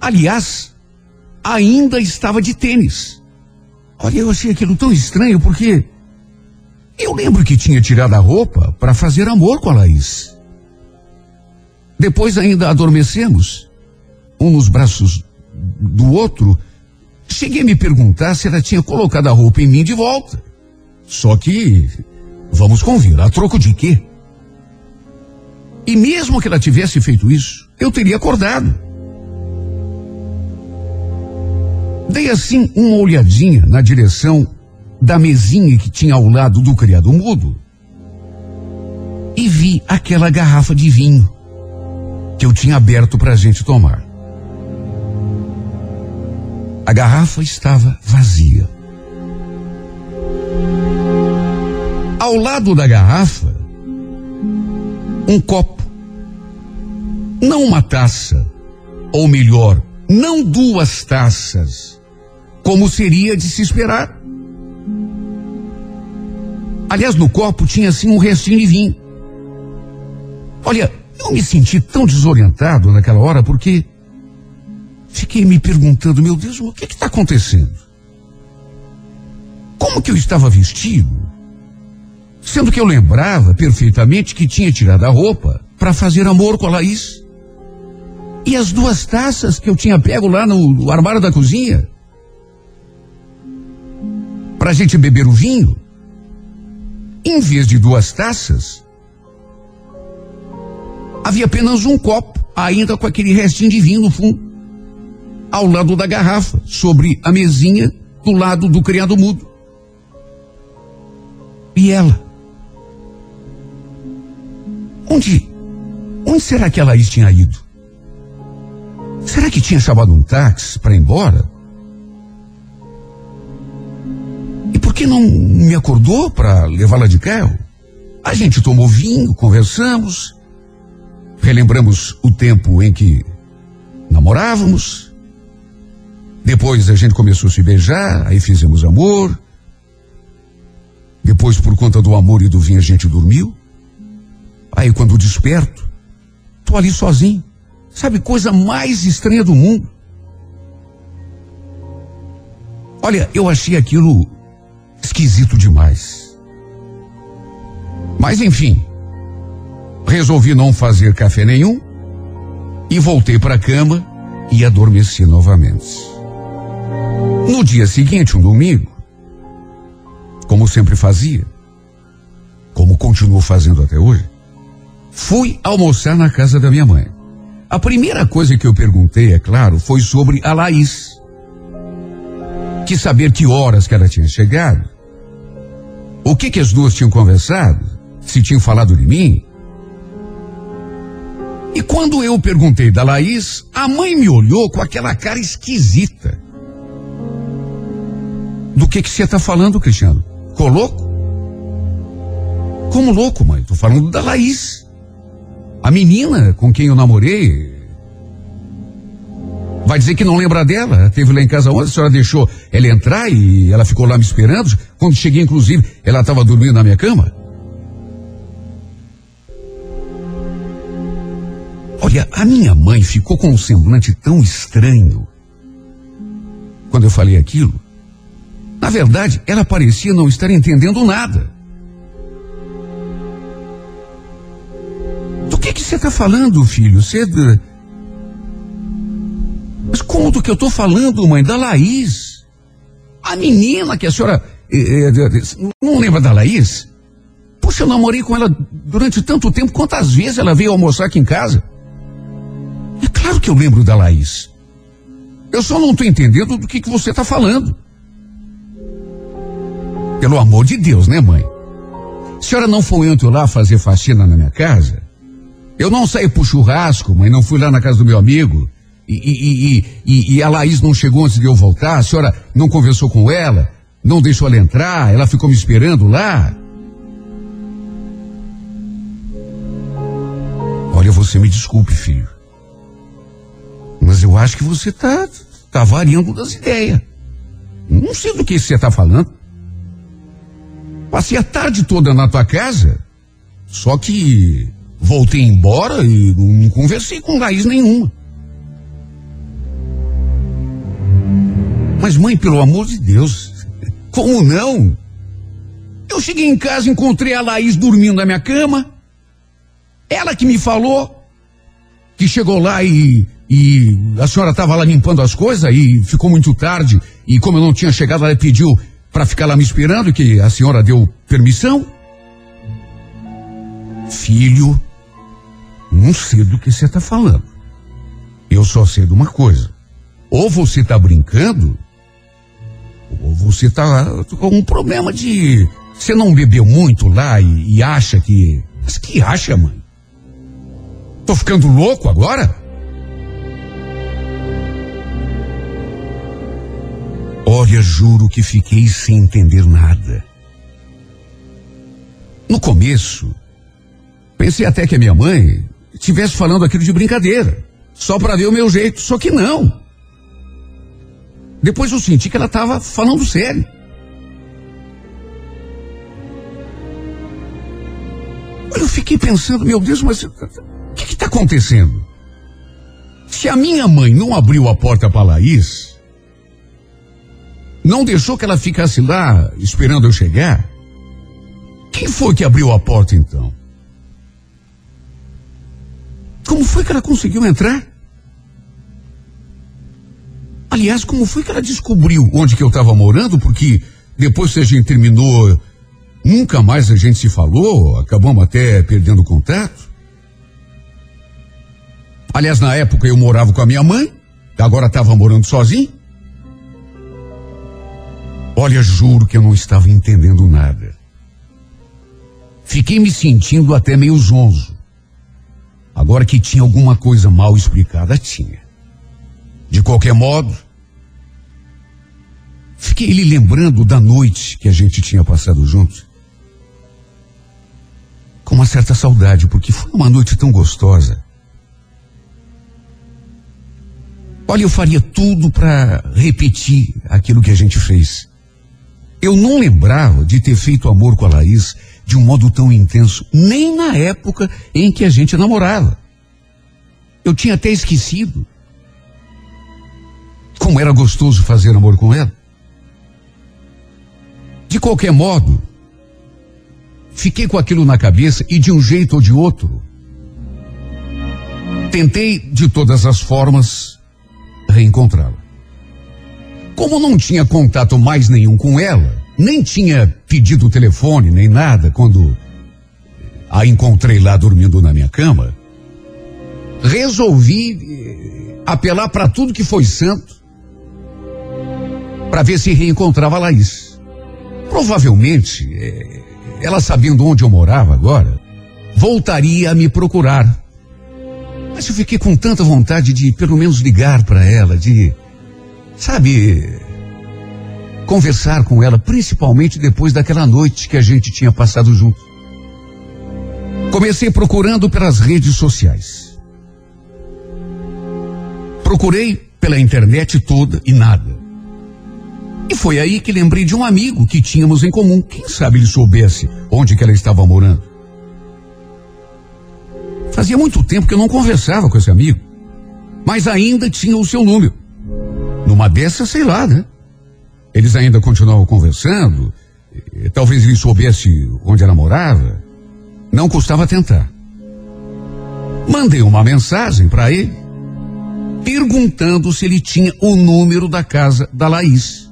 Aliás, ainda estava de tênis. Olha, eu achei aquilo tão estranho porque eu lembro que tinha tirado a roupa para fazer amor com a Laís. Depois ainda adormecemos, um nos braços do outro. Cheguei a me perguntar se ela tinha colocado a roupa em mim de volta. Só que, vamos convir, a troco de quê? E mesmo que ela tivesse feito isso, eu teria acordado. Dei assim uma olhadinha na direção da mesinha que tinha ao lado do criado mudo e vi aquela garrafa de vinho que eu tinha aberto para a gente tomar. A garrafa estava vazia. Ao lado da garrafa, um copo. Não uma taça. Ou melhor, não duas taças. Como seria de se esperar. Aliás, no copo tinha assim um restinho de vinho. Olha, eu me senti tão desorientado naquela hora porque fiquei me perguntando, meu Deus, o que está acontecendo? Como que eu estava vestido? Sendo que eu lembrava perfeitamente que tinha tirado a roupa para fazer amor com a Laís. E as duas taças que eu tinha pego lá no, no armário da cozinha? Pra gente beber o vinho? Em vez de duas taças, havia apenas um copo, ainda com aquele restinho de vinho no fundo, ao lado da garrafa, sobre a mesinha do lado do criado mudo. E ela? Onde? Onde será que a Laís tinha ido? Será que tinha chamado um táxi para ir embora? E por que não me acordou para levá-la de carro? A gente tomou vinho, conversamos, relembramos o tempo em que namorávamos. Depois a gente começou a se beijar, aí fizemos amor. Depois, por conta do amor e do vinho, a gente dormiu. Aí, quando desperto, tô ali sozinho. Sabe, coisa mais estranha do mundo. Olha, eu achei aquilo esquisito demais. Mas enfim, resolvi não fazer café nenhum e voltei para a cama e adormeci novamente. No dia seguinte, um domingo, como sempre fazia, como continuo fazendo até hoje, fui almoçar na casa da minha mãe. A primeira coisa que eu perguntei, é claro, foi sobre a Laís. Quis saber que horas que ela tinha chegado, o que que as duas tinham conversado, se tinham falado de mim. E quando eu perguntei da Laís, a mãe me olhou com aquela cara esquisita. Do que que você está falando, Cristiano? Ficou louco? Como louco, mãe? Tô falando da Laís. A menina com quem eu namorei. Vai dizer que não lembra dela? Teve lá em casa ontem, a senhora deixou ela entrar e ela ficou lá me esperando. Quando cheguei, inclusive, ela estava dormindo na minha cama. Olha, a minha mãe ficou com um semblante tão estranho. Quando eu falei aquilo, na verdade, ela parecia não estar entendendo nada. Está falando, filho? Você. Mas como do que eu estou falando, mãe? Da Laís. A menina que a senhora. eh, eh, não lembra da Laís? Poxa, eu namorei com ela durante tanto tempo. Quantas vezes ela veio almoçar aqui em casa? É claro que eu lembro da Laís. Eu só não estou entendendo do que, que você está falando. Pelo amor de Deus, né, mãe? A senhora não foi ontem lá fazer faxina na minha casa? Eu não saí pro churrasco, mãe, não fui lá na casa do meu amigo. E, e- e- e- e a Laís não chegou antes de eu voltar, a senhora não conversou com ela, não deixou ela entrar, ela ficou me esperando lá. Olha, você me desculpe, filho. Mas eu acho que você tá, tá variando das ideias. Não sei do que você tá falando. Passei a tarde toda na tua casa, só que voltei embora e não conversei com Laís nenhuma. Mas mãe, pelo amor de Deus, como não? Eu cheguei em casa, encontrei a Laís dormindo na minha cama. Ela que me falou que chegou lá e, e a senhora estava lá limpando as coisas e ficou muito tarde. E como eu não tinha chegado, ela pediu para ficar lá me esperando, que a senhora deu permissão. Filho, não sei do que você está falando. Eu só sei de uma coisa. Ou você está brincando, ou você está com um problema de. Você não bebeu muito lá e, e acha que. Mas que acha, mãe? Tô ficando louco agora? Olha, juro que fiquei sem entender nada. No começo, pensei até que a minha mãe estivesse falando aquilo de brincadeira, só para ver o meu jeito, só que não. Depois eu senti que ela estava falando sério. Eu fiquei pensando, meu Deus, mas o que está acontecendo? Se a minha mãe não abriu a porta para Laís, não deixou que ela ficasse lá esperando eu chegar, quem foi que abriu a porta então? Como foi que ela conseguiu entrar? Aliás, como foi que ela descobriu onde que eu estava morando? Porque depois que a gente terminou, nunca mais a gente se falou, acabamos até perdendo contato. Aliás, na época eu morava com a minha mãe, agora estava morando sozinho. Olha, juro que eu não estava entendendo nada. Fiquei me sentindo até meio zonzo. Agora que tinha alguma coisa mal explicada, tinha. De qualquer modo, fiquei lhe lembrando da noite que a gente tinha passado juntos. Com uma certa saudade, porque foi uma noite tão gostosa. Olha, eu faria tudo para repetir aquilo que a gente fez. Eu não lembrava de ter feito amor com a Laís de um modo tão intenso, nem na época em que a gente namorava. Eu tinha até esquecido como era gostoso fazer amor com ela. De qualquer modo, fiquei com aquilo na cabeça e de um jeito ou de outro, tentei de todas as formas reencontrá-la. Como não tinha contato mais nenhum com ela, nem tinha pedido o telefone nem nada quando a encontrei lá dormindo na minha cama, resolvi eh, apelar para tudo que foi santo para ver se reencontrava a Laís. Provavelmente, eh, ela sabendo onde eu morava agora, voltaria a me procurar. Mas eu fiquei com tanta vontade de pelo menos ligar para ela, de, sabe, conversar com ela, principalmente depois daquela noite que a gente tinha passado junto. Comecei procurando pelas redes sociais. Procurei pela internet toda e nada. E foi aí que lembrei de um amigo que tínhamos em comum. Quem sabe ele soubesse onde que ela estava morando. Fazia muito tempo que eu não conversava com esse amigo, mas ainda tinha o seu número. Numa dessas, sei lá, né? Eles ainda continuavam conversando, talvez ele soubesse onde ela morava. Não custava tentar. Mandei uma mensagem para ele, perguntando se ele tinha o número da casa da Laís.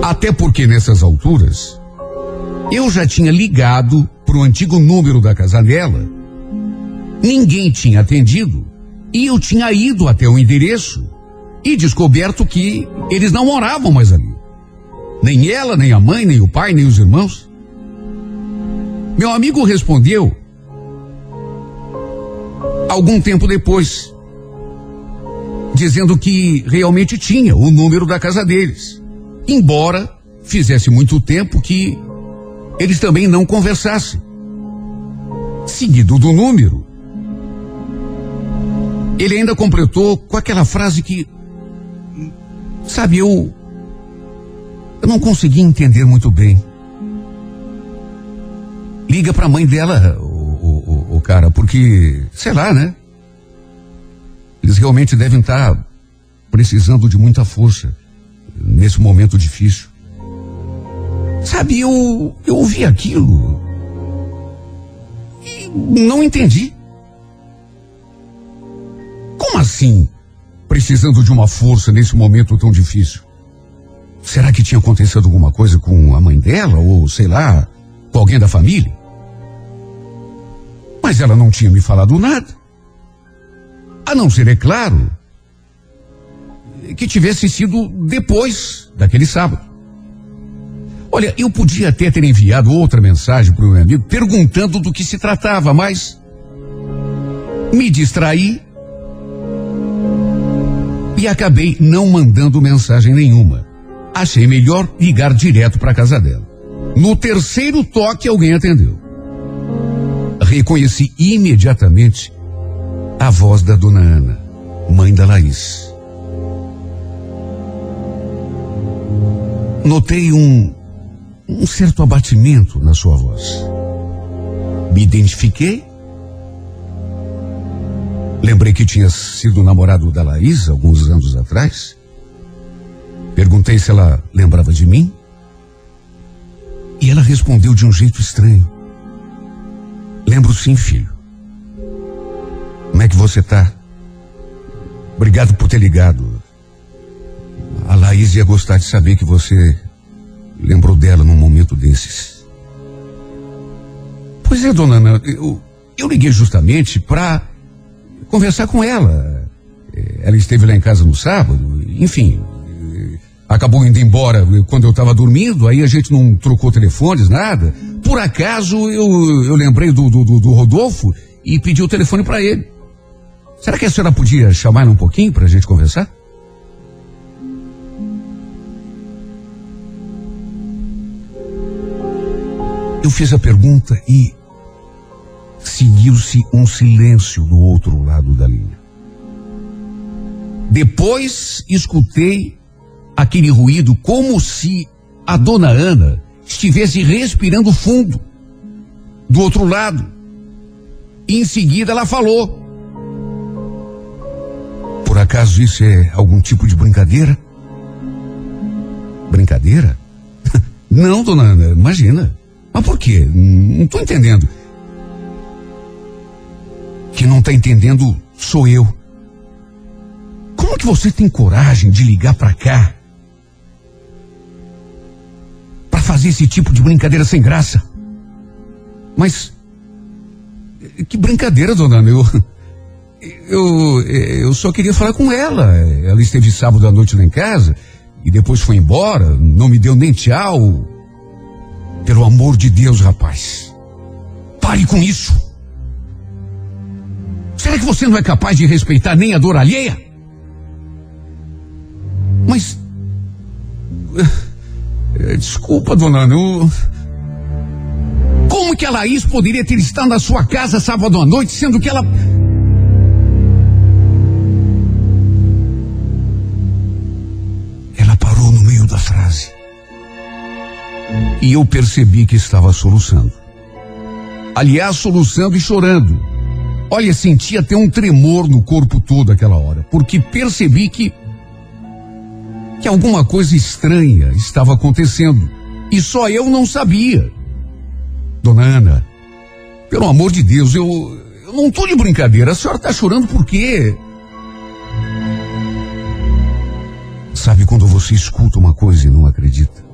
Até porque nessas alturas, eu já tinha ligado para o antigo número da casa dela. Ninguém tinha atendido e eu tinha ido até o endereço e descoberto que eles não moravam mais ali. Nem ela, nem a mãe, nem o pai, nem os irmãos. Meu amigo respondeu algum tempo depois, dizendo que realmente tinha o número da casa deles, embora fizesse muito tempo que eles também não conversassem. Seguido do número, ele ainda completou com aquela frase que, sabe, eu, eu não consegui entender muito bem. Liga para a mãe dela, o, o, o, cara, porque, sei lá, né? Eles realmente devem estar precisando de muita força nesse momento difícil. Sabe, eu, eu ouvi aquilo e não entendi. Como assim? Precisando de uma força nesse momento tão difícil? Será que tinha acontecido alguma coisa com a mãe dela ou, sei lá, com alguém da família? Mas ela não tinha me falado nada. A não ser, é claro, que tivesse sido depois daquele sábado. Olha, eu podia até ter enviado outra mensagem para o meu amigo perguntando do que se tratava, mas me distraí e acabei não mandando mensagem nenhuma. Achei melhor ligar direto para casa dela. No terceiro toque, alguém atendeu. Reconheci imediatamente a voz da dona Ana, mãe da Laís. Notei um um certo abatimento na sua voz. Me identifiquei. Lembrei que tinha sido namorado da Laís alguns anos atrás. Perguntei se ela lembrava de mim. E ela respondeu de um jeito estranho. Lembro sim, filho. Como é que você tá? Obrigado por ter ligado. A Laís ia gostar de saber que você lembrou dela num momento desses. Pois é, dona Ana, eu, eu liguei justamente para conversar com ela. Eh, Ela esteve lá em casa no sábado, enfim. eh, Acabou indo embora quando eu estava dormindo, aí a gente não trocou telefones, nada. Por acaso eu, eu lembrei do, do, do- do Rodolfo e pedi o telefone para ele. Será que a senhora podia chamar ele um pouquinho para a gente conversar? Eu fiz a pergunta e seguiu-se um silêncio do outro lado da linha. Depois escutei aquele ruído como se a dona Ana estivesse respirando fundo do outro lado. Em seguida ela falou: Por acaso isso é algum tipo de brincadeira? Brincadeira? Não, dona Ana, imagina. Mas por quê? Não estou entendendo. Que não está entendendo sou eu. Como que você tem coragem de ligar para cá? Para fazer esse tipo de brincadeira sem graça? Mas que brincadeira, dona Ana. Eu, eu, eu só queria falar com ela. Ela esteve sábado à noite lá em casa e depois foi embora, não me deu nem tchau. Pelo amor de Deus, rapaz. Pare com isso. Será que você não é capaz de respeitar nem a dor alheia? Mas. eh, Desculpa, dona Ana. eu- Como que a Laís poderia ter estado na sua casa sábado à noite, sendo que ela. Ela parou no meio da frase. E eu percebi que estava soluçando. Aliás, soluçando e chorando. Olha, senti até um tremor no corpo todo aquela hora, porque percebi que que alguma coisa estranha estava acontecendo e só eu não sabia. Dona Ana, pelo amor de Deus, eu eu não tô de brincadeira. A senhora tá chorando por quê? Sabe quando você escuta uma coisa e não acredita?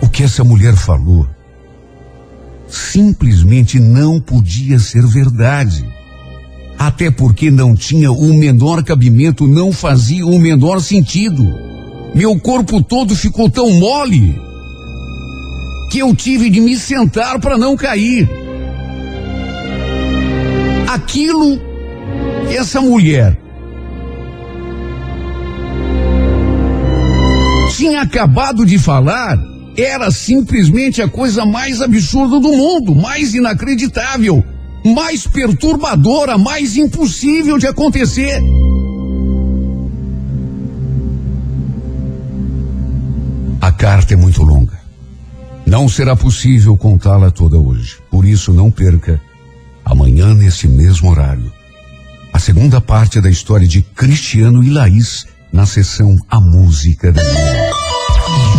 O que essa mulher falou simplesmente não podia ser verdade. Até porque não tinha o menor cabimento, não fazia o menor sentido. Meu corpo todo ficou tão mole que eu tive de me sentar para não cair. Aquilo essa mulher tinha acabado de falar era simplesmente a coisa mais absurda do mundo, mais inacreditável, mais perturbadora, mais impossível de acontecer. A carta é muito longa. Não será possível contá-la toda hoje. Por isso, não perca, amanhã, nesse mesmo horário, a segunda parte da história de Cristiano e Laís na sessão A Música da Minha.